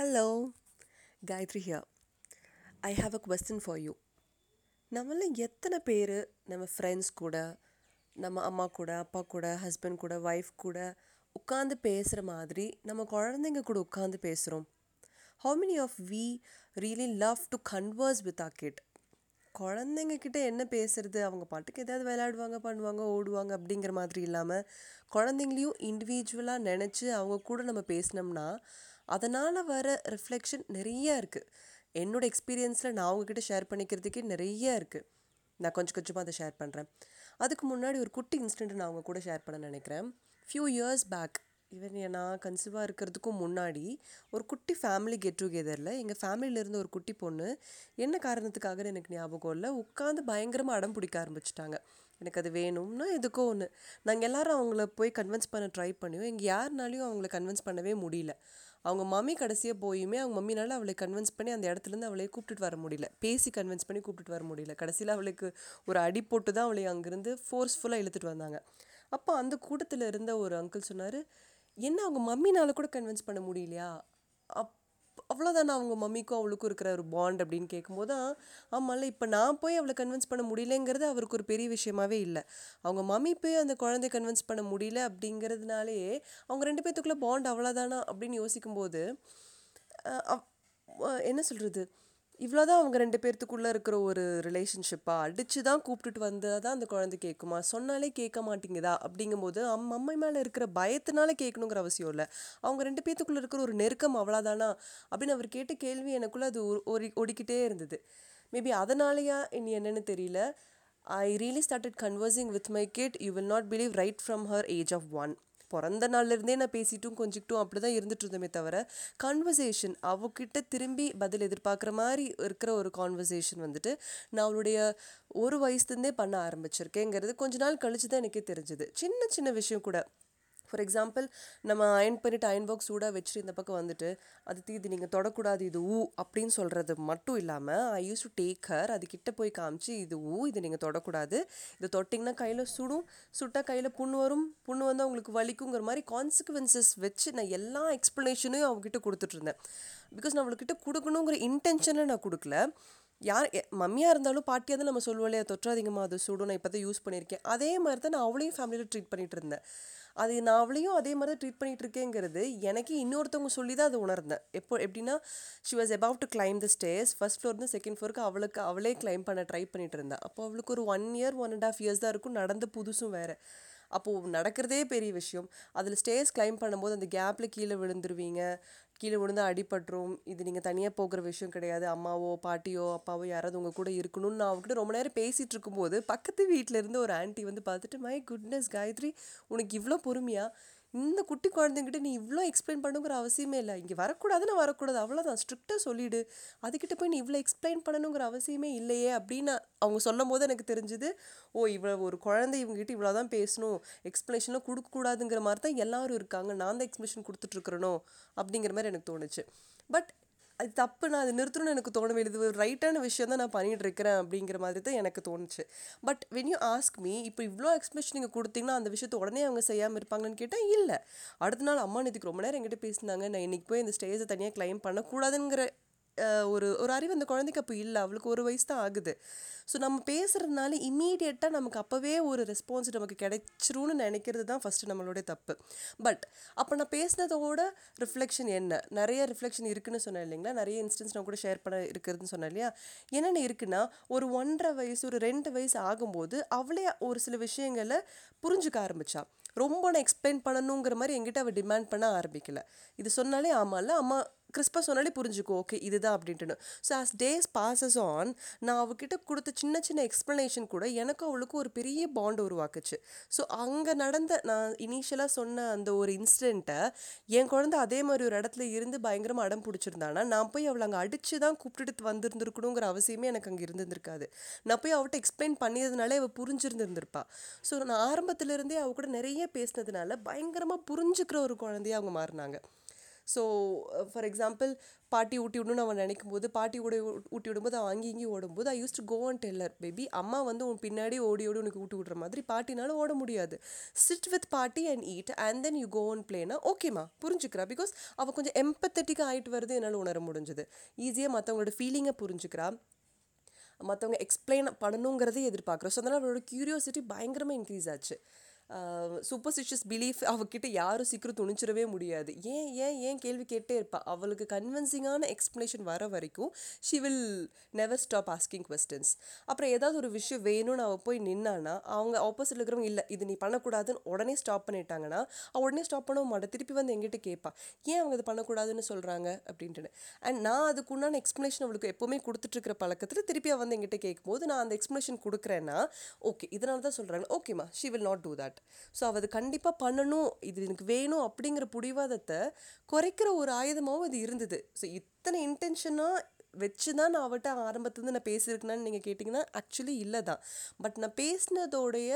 Hello, Gayatri here. I have a question for you. நம்மள எத்தனை பேர் நம்ம ஃப்ரெண்ட்ஸ் கூட நம்ம அம்மா கூட அப்பா கூட ஹஸ்பண்ட் கூட ஒய்ஃப் கூட உட்காந்து பேசுகிற மாதிரி நம்ம குழந்தைங்க கூட உட்காந்து பேசுகிறோம் how many of we really love to converse with a kid குழந்தைங்க கிட்ட என்ன பேசுறது அவங்க பாட்டுக்கு ஏதாவது விளையாடுவாங்க பண்ணுவாங்க ஓடுவாங்க அப்படிங்கிற மாதிரி இல்லாமல் குழந்தைங்களையும் இண்டிவிஜுவலாக நினச்சி அவங்க கூட நம்ம பேசினோம்னா அதனால் வர ரிஃப்ளெக்ஷன் நிறைய இருக்குது என்னோட எக்ஸ்பீரியன்ஸில் நான் அவங்கக்கிட்ட ஷேர் பண்ணிக்கிறதுக்கே நிறைய இருக்குது நான் கொஞ்சம் கொஞ்சமாக அதை ஷேர் பண்ணுறேன் அதுக்கு முன்னாடி ஒரு குட்டி இன்சிடென்ட் நான் அவங்க கூட ஷேர் பண்ண நினைக்கிறேன். ஃபியூ இயர்ஸ் பேக் ஈவன் நான் கன்சீவாக இருக்கிறதுக்கும் முன்னாடி ஒரு குட்டி ஃபேமிலி கெட் டுகெதரில் எங்கள் ஃபேமிலியிலேருந்து ஒரு குட்டி பொண்ணு என்ன காரணத்துக்காகன்னு எனக்கு ஞாபகம் இல்லை உட்காந்து பயங்கரமாக அடம் பிடிக்க ஆரம்பிச்சிட்டாங்க. எனக்கு அது வேணும்னா எதுக்கோ ஒன்று நாங்கள் எல்லாரும் அவங்கள போய் கன்வின்ஸ் பண்ண ட்ரை பண்ணியும் எங்கள் யாருனாலையும் அவங்கள கன்வின்ஸ் பண்ணவே முடியல. அவங்க மம்மி கடைசியாக போயுமே அவங்க மம்மினால அவளை கன்வின்ஸ் பண்ணி அந்த இடத்துலேருந்து அவளை கூப்பிட்டுட்டு வர முடியல. பேசி கன்வின்ஸ் பண்ணி கூப்பிட்டுட்டு வர முடியல. கடைசியில் அவளுக்கு ஒரு அடி போட்டு தான் அவளை அங்கேருந்து ஃபோர்ஸ்ஃபுல்லாக இழுத்துட்டு வந்தாங்க. அப்போ அந்த கூட்டத்தில் இருந்த ஒரு அங்கிள் சொன்னார் என்ன அவங்க மம்மினால் கூட கன்வின்ஸ் பண்ண முடியலையா? அப் அவ்வளோதானே அவங்க மம்மிக்கும் அவளுக்கும் இருக்கிற ஒரு பாண்ட் அப்படின்னு கேட்கும்போது ஆமாம்ல இப்போ நான் போய் அவளை கன்வின்ஸ் பண்ண முடியலங்கிறது அவருக்கு ஒரு பெரிய விஷயமாவே இல்லை. அவங்க மம்மி போய் அந்த குழந்தைய கன்வின்ஸ் பண்ண முடியல அப்படிங்கிறதுனாலே அவங்க ரெண்டு பேத்துக்குள்ளே பாண்ட் அவ்வளோதானா அப்படின்னு யோசிக்கும்போது என்ன சொல்கிறது இவ்வளோதான் அவங்க ரெண்டு பேர்த்துக்குள்ளே இருக்கிற ஒரு ரிலேஷன்ஷிப்பாக அடித்து தான் கூப்பிட்டுட்டு வந்தால் தான் அந்த குழந்தை கேட்குமா? சொன்னாலே கேட்க மாட்டேங்குதா? அப்படிங்கும்போது அம் அம்மை மேலே இருக்கிற பயத்தினால கேட்கணுங்கிற அவசியம் இல்லை. அவங்க ரெண்டு பேர்த்துக்குள்ளே இருக்கிற ஒரு நெருக்கம் அவ்வளோதானா அப்படின்னு அவர் கேட்ட கேள்வி எனக்குள்ளே அது ஒரு ஒரி ஓடிக்கிட்டே இருந்தது. மேபி அதனாலயா இனி என்னென்னு தெரியல. I really started conversing with my kid you will not believe right from her age of one பிறந்த நாள்லேருந்தே நான் பேசிட்டும் கொஞ்சிக்கிட்டும் அப்படி தான் இருந்துட்டு இருந்தோமே தவிர கான்வர்சேஷன் அவகிட்ட திரும்பி பதில் எதிர்பார்க்குற மாதிரி இருக்கிற ஒரு கான்வர்சேஷன் வந்துட்டு நான் அவளுடைய ஒரு வயசுலேருந்தே பண்ண ஆரம்பிச்சிருக்கேங்கிறது கொஞ்ச நாள் கழிச்சு தான் எனக்கே தெரிஞ்சுது. சின்ன சின்ன விஷயம் கூட ஃபார் எக்ஸாம்பிள் நம்ம அயன் பண்ணிட்டு அயன் பாக்ஸ் சூடாக வச்சுட்டு இந்த பக்கம் வந்துட்டு அது இது நீங்கள் தொடக்கூடாது இது ஊ அப்படின்னு சொல்கிறது மட்டும் இல்லாமல் I use to take her அது கிட்ட போய் காமிச்சு இது ஊ இது நீங்கள் தொடக்கூடாது. இது தொட்டிங்கன்னா கையில் சுடும் சுட்டால் கையில் புண்ணு வரும் புண்ணு வந்து அவங்களுக்கு வலிக்குங்கிற மாதிரி கான்சிக்வன்சஸ் வச்சு நான் எல்லா எக்ஸ்ப்ளனேஷனையும் அவங்ககிட்ட கொடுத்துட்ருந்தேன் பிகாஸ் நான் அவளுக்கிட்ட கொடுக்கணுங்கிற இன்டென்ஷனில் நான் கொடுக்கல. யார் மம்மியாக இருந்தாலும் பாட்டியாக தான் நம்ம சொல்லுவோம் இல்லையா? தொற்றாதீங்கம்மா அது சுடும் நான் இப்போ தான் யூஸ் பண்ணியிருக்கேன். அதே மாதிரி தான் நான் அவளையும் ஃபேமிலியில் ட்ரீட் பண்ணிட்டு இருந்தேன். அது நான் அவளையும் அதே மாதிரி தான் ட்ரீட் பண்ணிகிட்டு இருக்கேங்கிறது எனக்கு இன்னொருத்தவங்க சொல்லி தான் அதை உணர்ந்தேன். எப்போ எப்படின்னா she was about to climb the stairs first ஃப்ளோர்ந்து second ஃப்ளோருக்கு அவளுக்கு அவளே கிளைம் பண்ண ட்ரை பண்ணிட்டு இருந்தேன். அப்போ அவளுக்கு ஒரு one year one and half years தான் இருக்கும். நடந்த புதுசும் வேறு. அப்போது நடக்கிறதே பெரிய விஷயம். அதில் ஸ்டேஸ் கிளைம் பண்ணும்போது அந்த கேப்பில் கீழே விழுந்துருவீங்க. கீழே விழுந்து அடிபட்டுரும். இது நீங்கள் தனியாக போகிற விஷயம் கிடையாது. அம்மாவோ பாட்டியோ அப்பாவோ யாராவது உங்கள் கூட இருக்கணும்னு நான் அவங்ககிட்ட ரொம்ப நேரம் பேசிகிட்டு இருக்கும்போது பக்கத்து வீட்டிலேருந்து ஒரு ஆன்ட்டி வந்து பார்த்துட்டு மை குட்னஸ் காயத்ரி உனக்கு இவ்வளோ பொறுமையா? இந்த குட்டி குழந்தைங்கிட்ட நீ இவ்வளோ எக்ஸ்பிளைன் பண்ணுங்கிற அவசியமே இல்லை. இங்கே வரக்கூடாதுன்னு வரக்கூடாது. அவ்வளோதான் ஸ்ட்ரிக்டாக சொல்லிடு. அதுக்கிட்ட போய் நீ இவ்வளோ எக்ஸ்பிளைன் பண்ணணுங்கிற அவசியமே இல்லையே அப்படின்னு அவங்க சொல்லும் போது எனக்கு தெரிஞ்சுது ஓ இவ்வளோ ஒரு குழந்தை இவங்ககிட்ட இவ்வளோ தான் பேசணும் எக்ஸ்ப்ளனேஷன்லாம் கொடுக்கக்கூடாதுங்கிற மாதிரி தான் எல்லோரும் இருக்காங்க. நான் தான் எக்ஸ்பிளேஷன் கொடுத்துட்ருக்குறனோ அப்படிங்கிற மாதிரி எனக்கு தோணுச்சு. பட் அது தப்பு நான் அது நிறுத்தணும்னு எனக்கு தோணவே இல்லை. இது ஒரு ரைட்டான விஷயம் தான் நான் பண்ணிகிட்டு இருக்கிறேன் அப்படிங்கிற மாதிரி தான் எனக்கு தோணுச்சு but when you ask me இப்போ இவ்வளோ எக்ஸ்பிளேஷன் நீங்கள் கொடுத்தீங்கன்னா அந்த விஷயத்தை உடனே அவங்க செய்யாமல் இருப்பாங்கன்னு கேட்டால் இல்லை அடுத்த நாள் அம்மா நேற்றுக்கு ரொம்ப நேரம் என்கிட்ட பேசினாங்க நான் இன்றைக்கி போய் இந்த ஸ்டேஜை தனியாக கிளைம் பண்ணக்கூடாதுங்கிற ஒரு ஒரு அறிவு அந்த குழந்தைக்கு அப்போ இல்லை. அவளுக்கு ஒரு வயசு தான் ஆகுது. ஸோ நம்ம பேசுகிறதுனால இம்மீடியட்டாக நமக்கு அப்போவே ஒரு ரெஸ்பான்ஸ் நமக்கு கிடைச்சிரும்னு நினைக்கிறது தான் ஃபஸ்ட்டு நம்மளுடைய தப்பு. பட் அப்போ நான் பேசினதோட ரிஃப்ளெக்ஷன் என்ன? நிறைய ரிஃப்ளெக்ஷன் இருக்குன்னு சொன்னேன் இல்லைங்களா? நிறைய இன்ஸ்டன்ஸ் நான் கூட ஷேர் பண்ண இருக்கிறதுன்னு சொன்னேன் இல்லையா? என்னென்ன இருக்குன்னா ஒரு ஒன்றரை வயசு ஒரு ரெண்டு வயசு ஆகும்போது அவளே ஒரு சில விஷயங்களை புரிஞ்சுக்க ஆரம்பித்தா ரொம்ப நான் எக்ஸ்பிளைன் பண்ணணுங்கிற மாதிரி எங்கிட்ட அவள் டிமாண்ட் பண்ண ஆரம்பிக்கல. இது சொன்னாலே ஆமாம்ல அம்மா கிறிஸ்பா சொன்னாலே புரிஞ்சுக்கோ ஓகே இதுதான் அப்படின்ட்டுன்னு. So as days passes on நான் அவகிட்ட கொடுத்த சின்ன சின்ன எக்ஸ்ப்ளனேஷன் கூட எனக்கு அவளுக்கும் ஒரு பெரிய பாண்ட் உருவாக்குச்சு. ஸோ அங்கே நடந்த நான் இனிஷியலாக சொன்ன அந்த ஒரு இன்சிடெண்ட்டை என் குழந்தை அதே மாதிரி ஒரு இடத்துல இருந்து பயங்கரமாக அடம் பிடிச்சிருந்தானா நான் போய் அவளை அங்கே அடித்து தான் கூப்பிட்டுட்டு வந்திருந்துருக்கணுங்கிற அவசியமே எனக்கு அங்கே இருந்திருந்திருக்காது. நான் போய் அவட்ட எக்ஸ்பிளைன் பண்ணியதுனாலே அவள் புரிஞ்சிருந்திருந்திருப்பா. ஸோ நான் ஆரம்பத்துலேருந்தே அவ கூட நிறைய பேசினதுனால பயங்கரமாக புரிஞ்சுக்கிற ஒரு குழந்தைய அவங்க மாறினாங்க. ஸோ ஃபார் எக்ஸாம்பிள் பாட்டி ஊட்டி விடணும்னு அவன் நினைக்கும் போது பாட்டி கூட ஊட்டி விடும்போது அவன் அங்கேயும் இங்கேயும் ஓடும்போது I use to go and tell her baby அம்மா வந்து உன் பின்னாடி ஓடி ஓடி உனக்கு ஊட்டி விடுற மாதிரி பாட்டினால ஓட முடியாது. சிட் வித் பாட்டி and eat and then you go and பிளேனா ஓகேம்மா புரிஞ்சுக்கிறா. பிகாஸ் அவள் கொஞ்சம் எம்பத்தட்டிக்காக ஆகிட்டு வருது என்னால் உணர முடிஞ்சது. ஈஸியாக மற்றவங்களோட ஃபீலிங்கை புரிஞ்சுக்கிறா. மற்றவங்க எக்ஸ்பிளைன் பண்ணணுங்கிறதே எதிர்பார்க்குறோம் ஸோ அதனால் அவளோட க்யூரியோசிட்டி பயங்கரமாக இன்க்ரீஸ் ஆச்சு. சூப்பர்ஸ்டிஷியஸ் பிலீஃப் அவகிட்ட யாரும் சீக்கிரம் துணிச்சிடவே முடியாது. ஏன் ஏன் ஏன் கேள்வி கேட்டே இருப்பாள் அவளுக்கு கன்வின்சிங்கான எக்ஸ்ப்ளனேஷன் வர வரைக்கும் she will never stop asking questions அப்புறம் ஏதாவது ஒரு விஷயம் வேணும்னு அவள் போய் நின்னான்னா அவங்க ஆப்போசிட்டில் இருக்கிறவங்க இல்லை இது நீ பண்ணக்கூடாதுன்னு உடனே ஸ்டாப் பண்ணிட்டாங்கன்னா அவள் உடனே ஸ்டாப் பண்ண மாட்டேன் திருப்பி வந்து எங்கிட்ட கேட்பா. ஏன் அவங்க இது பண்ணக்கூடாதுன்னு சொல்கிறாங்க அப்படின்ட்டு அண்ட் நான் அதுக்கு உண்டான எக்ஸ்ப்ளனேஷன் அவளுக்கு எப்போவுமே கொடுத்துட்ருக்கிற பழக்கத்தில் திருப்பி அவள் வந்து எங்கிட்ட கேட்கும்போது நான் அந்த எக்ஸ்ப்ளனேஷன் கொடுக்குறேன்னா ஓகே இதனால தான் சொல்கிறாங்க ஓகேம்மா she will not do that so அவள் அது கண்டிப்பாக பண்ணணும். இது எனக்கு வேணும் அப்படிங்கிற புடிவாதத்தை குறைக்கிற ஒரு ஆயுதமாகவும் அது இருந்தது. ஸோ இத்தனை இன்டென்ஷனாக வச்சு தான் நான் அவட்ட ஆரம்பத்துலேருந்து நான் பேசியிருக்கேனான்னு நீங்கள் கேட்டிங்கன்னா ஆக்சுவலி இல்லை தான் பட் நான் பேசினதோடைய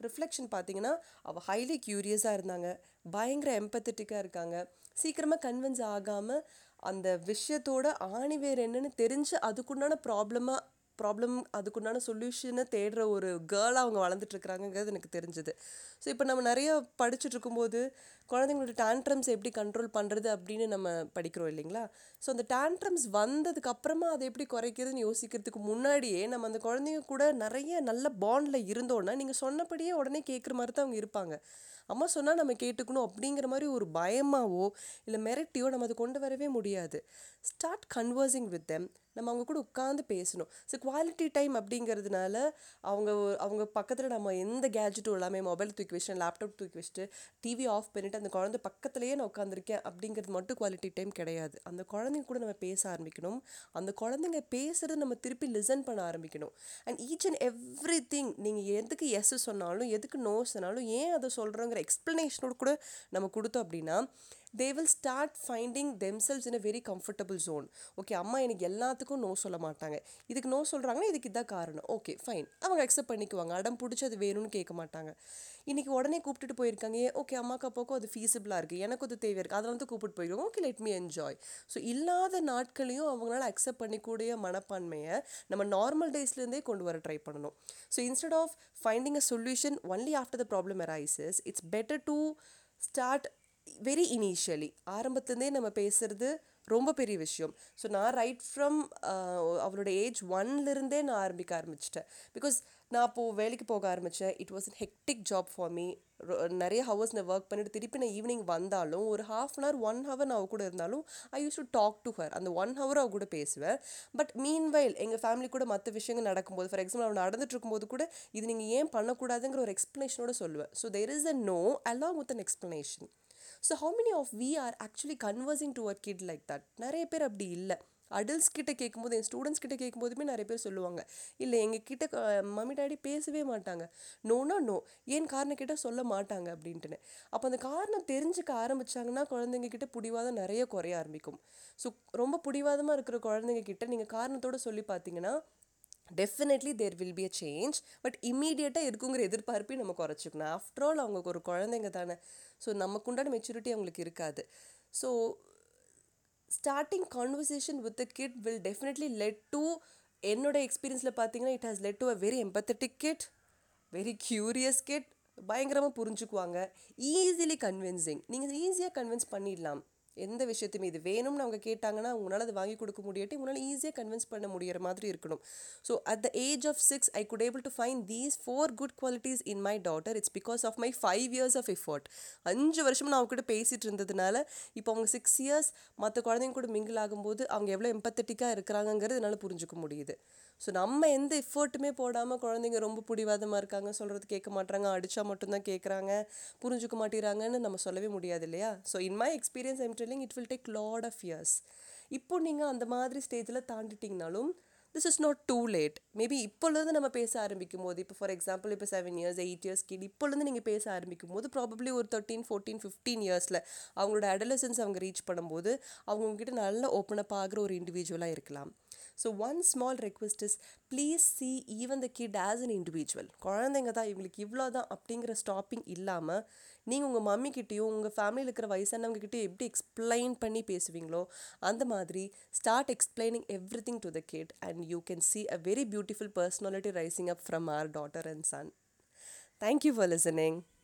ரிஃப்ளெக்ஷன் பார்த்தீங்கன்னா அவள் ஹைலி க்யூரியஸாக இருந்தாங்க. பயங்கர எம்பத்தட்டிக்காக இருக்காங்க. சீக்கிரமாக கன்வின்ஸ் ஆகாமல் அந்த விஷயத்தோட ஆணிவேர் என்னன்னு தெரிஞ்சு அதுக்குண்டான ப்ராப்ளமாக ப்ராப்ளம் அதுக்குண்டான சொல்யூஷனை தேடுற ஒரு கேர்ளாக அவங்க வளர்ந்துட்டுருக்குறாங்கங்கிறது எனக்கு தெரிஞ்சுது. ஸோ இப்போ நம்ம நிறைய படிச்சுட்டு இருக்கும்போது குழந்தைங்களோட டேண்ட்ரம்ஸ் எப்படி கண்ட்ரோல் பண்ணுறது அப்படின்னு நம்ம படிக்கிறோம் இல்லைங்களா? ஸோ அந்த டேண்ட்ரம்ஸ் வந்ததுக்கப்புறமா அதை எப்படி குறைக்கிறதுன்னு யோசிக்கிறதுக்கு முன்னாடியே நம்ம அந்த குழந்தைங்க கூட நிறைய நல்ல பாண்டில் இருந்தோன்னா நீங்கள் சொன்னபடியே உடனே கேட்குற மாதிரி தான் அவங்க இருப்பாங்க. அம்மா சொன்னால் நம்ம கேட்டுக்கணும் அப்படிங்கிற மாதிரி ஒரு பயமாவோ இல்லை மிரட்டியோ நம்ம அதை கொண்டு வரவே முடியாது. ஸ்டார்ட் கன்வர்சிங் வித் தெம் நம்ம அவங்க கூட உட்காந்து பேசணும். ஸோ குவாலிட்டி டைம் அப்படிங்கிறதுனால அவங்க அவங்க பக்கத்தில் நம்ம எந்த கேஜெட்டும் இல்லாமல் மொபைல் தூக்கி வச்சுட்டு லேப்டாப் தூக்கி வச்சுட்டு டிவி ஆஃப் பண்ணிவிட்டு அந்த குழந்தை பக்கத்துலேயே நான் உட்காந்துருக்கேன் அப்படிங்கிறது மட்டும் குவாலிட்டி டைம் கிடையாது. அந்த குழந்தைங்க கூட நம்ம பேச ஆரம்பிக்கணும். அந்த குழந்தைங்க பேசுகிறது நம்ம திருப்பி லிசன் பண்ண ஆரம்பிக்கணும். And each and every thing நீங்கள் எதுக்கு எஸ் சொன்னாலும் எதுக்கு நோ சொன்னாலும் ஏன் அதை சொல்கிறோங்கிற எக்ஸ்ப்ளனேஷனோட கூட நம்ம கொடுத்தோம் அப்படின்னா they will start finding themselves in a very comfortable zone okay அம்மா எனக்கு எல்லாத்துக்கும் நோ சொல்ல மாட்டாங்க. இதுக்கு நோ சொல்கிறாங்கன்னா இதுக்கு இதான் காரணம். ஓகே ஃபைன் அவங்க அக்செப்ட் பண்ணிக்குவாங்க. அடம் பிடிச்சி அது வேணும்னு கேட்க மாட்டாங்க. இன்றைக்கி உடனே கூப்பிட்டுட்டு போயிருக்காங்க. ஏன் ஓகே அம்மாக்கு அப்பாவுக்கும் அது ஃபீஸிபிளாக இருக்குது எனக்கு அது தேவை இருக்குது அதெல்லாம் வந்து கூப்பிட்டு போயிருக்கோம் okay let me enjoy so இல்லாத நாட்களையும் அவங்களால அக்செப்ட் பண்ணிக்கூடிய மனப்பான்மையை நம்ம நார்மல் டேஸ்லேருந்தே கொண்டு வர ட்ரை பண்ணணும். So instead of finding a solution only after the problem arises it's better to start very initially ஆரம்பத்துலேருந்தே நம்ம பேசுகிறது ரொம்ப பெரிய விஷயம். ஸோ நான் ரைட் ஃப்ரம் அவளோட ஏஜ் ஒன்லேருந்தே நான் ஆரம்பிக்க ஆரம்பிச்சிட்டேன். பிகாஸ் நான் அப்போது வேலைக்கு போக ஆரம்பித்தேன் it was an hectic job for me நிறைய ஹவர்ஸ் நான் ஒர்க் பண்ணிட்டு திருப்பி நான் ஈவினிங் வந்தாலும் ஒரு half an hour one hour நான் அவ கூட இருந்தாலும் I use to talk to her அந்த ஒன் ஹவர் அவ கூட பேசுவேன். பட் மீன் வைல் எங்கள் ஃபேமிலி கூட மற்ற விஷயங்கள் நடக்கும்போது ஃபார் எக்ஸாம்பிள் அவள் நடந்துட்டு இருக்கும்போது கூட இது நீங்கள் ஏன் பண்ணக்கூடாதுங்கிற ஒரு எக்ஸ்ப்ளனேஷனோட சொல்லுவேன். So there is a no along with an explanation so how many of we are actually conversing to a kid like that நிறைய பேர் அப்படி இல்லை. அடல்ட்ஸ் கிட்ட கேட்கும்போது என் ஸ்டூடெண்ட்ஸ் கிட்ட கேட்கும்போதுமே நிறைய பேர் சொல்லுவாங்க. இல்லை எங்கள் கிட்ட மம்மி டாடி பேசவே மாட்டாங்க. நோனா நோ ஏன் காரணம் கேட்டால் சொல்ல மாட்டாங்க அப்படின்ட்டுன்னு. அப்போ அந்த காரணம் தெரிஞ்சுக்க ஆரம்பித்தாங்கன்னா குழந்தைங்க கிட்ட பிடிவாதம் நிறைய குறைய ஆரம்பிக்கும். ஸோ ரொம்ப பிடிவாதமாக இருக்கிற குழந்தைங்க கிட்ட நீங்கள் காரணத்தோடு சொல்லி பார்த்தீங்கன்னா definitely there will be a change but இம்மீடியட்டாக இருக்குங்கிற எதிர்பார்ப்பையும் நம்ம குறைச்சிக்கணும். ஆஃப்டர் ஆல் அவங்களுக்கு ஒரு குழந்தைங்க தானே. ஸோ நமக்குண்டான மெச்சூரிட்டி அவங்களுக்கு இருக்காது. So starting conversation with the kid will definitely lead to என்னோட எக்ஸ்பீரியன்ஸில் பார்த்தீங்கன்னா it has lead to a very empathetic kid very curious kid பயங்கரமாக புரிஞ்சுக்குவாங்க. ஈஸிலி கன்வின்சிங் நீங்கள் ஈஸியாக கன்வின்ஸ் பண்ணிடலாம். எந்த விஷயத்தையுமே இது வேணும்னு அவங்க கேட்டாங்கன்னா உங்களால் அது வாங்கி கொடுக்க முடியாட்டி உங்களால் ஈஸியாக கன்வின்ஸ் பண்ண முடியிற மாதிரி இருக்கணும். So at the age of six I could able to find these four good qualities in my daughter it's because of my five years of effort அஞ்சு வருஷம் நான் அவங்ககிட்ட பேசிகிட்டு இருந்ததுனால இப்போ அவங்க சிக்ஸ் இயர்ஸ் மற்ற குழந்தைங்க கூட மிங்கிள் ஆகும்போது அவங்க எவ்வளோ எம்பத்தட்டிக்காக இருக்கிறாங்கங்கிறது என்னால் புரிஞ்சுக்க முடியுது. ஸோ நம்ம எந்த எஃபர்ட்டுமே போடாமல் குழந்தைங்க ரொம்ப பிடிவாதமாக இருக்காங்க சொல்கிறது கேட்க மாட்டாங்க அடித்தா மட்டும்தான் கேட்குறாங்க புரிஞ்சுக்க மாட்டேறாங்கன்னு நம்ம சொல்லவே முடியாது இல்லையா? So in my experience I'm telling it will take lot of years இப்போ நீங்கள் அந்த மாதிரி ஸ்டேஜில் தாண்டிட்டிங்கனாலும் this is not too late maybe இப்போலேருந்து நம்ம பேச ஆரம்பிக்கும் போது இப்போ ஃபார் எக்ஸாம்பிள் இப்போ seven years eight years kid இப்போலேருந்து நீங்கள் பேச ஆரம்பிக்கும் போது ப்ராபப்ளி ஒரு தேர்ட்டீன் ஃபோர்டீன் ஃபிஃப்டீன் இயர்ஸில் அவங்களோட அடலசன்ஸ் அவங்க ரீச் பண்ணும்போது அவங்க நல்ல ஓப்பனப் ஆகிற ஒரு இண்டிவிஜுவலாக இருக்கலாம். So one small request is please see even the kid as an individual குழந்தைங்க தான் இவங்களுக்கு இவ்வளோ தான் அப்படிங்கிற ஸ்டாப்பிங் இல்லாமல் நீங்கள் உங்கள் மம்மிக்கிட்டேயும் உங்கள் ஃபேமிலியில் இருக்கிற வயசானவங்கக்கிட்டேயும் எப்படி எக்ஸ்பிளைன் பண்ணி பேசுவீங்களோ அந்த மாதிரி start explaining everything to the kid and you can see a very beautiful personality rising up from our daughter and son Thank you for.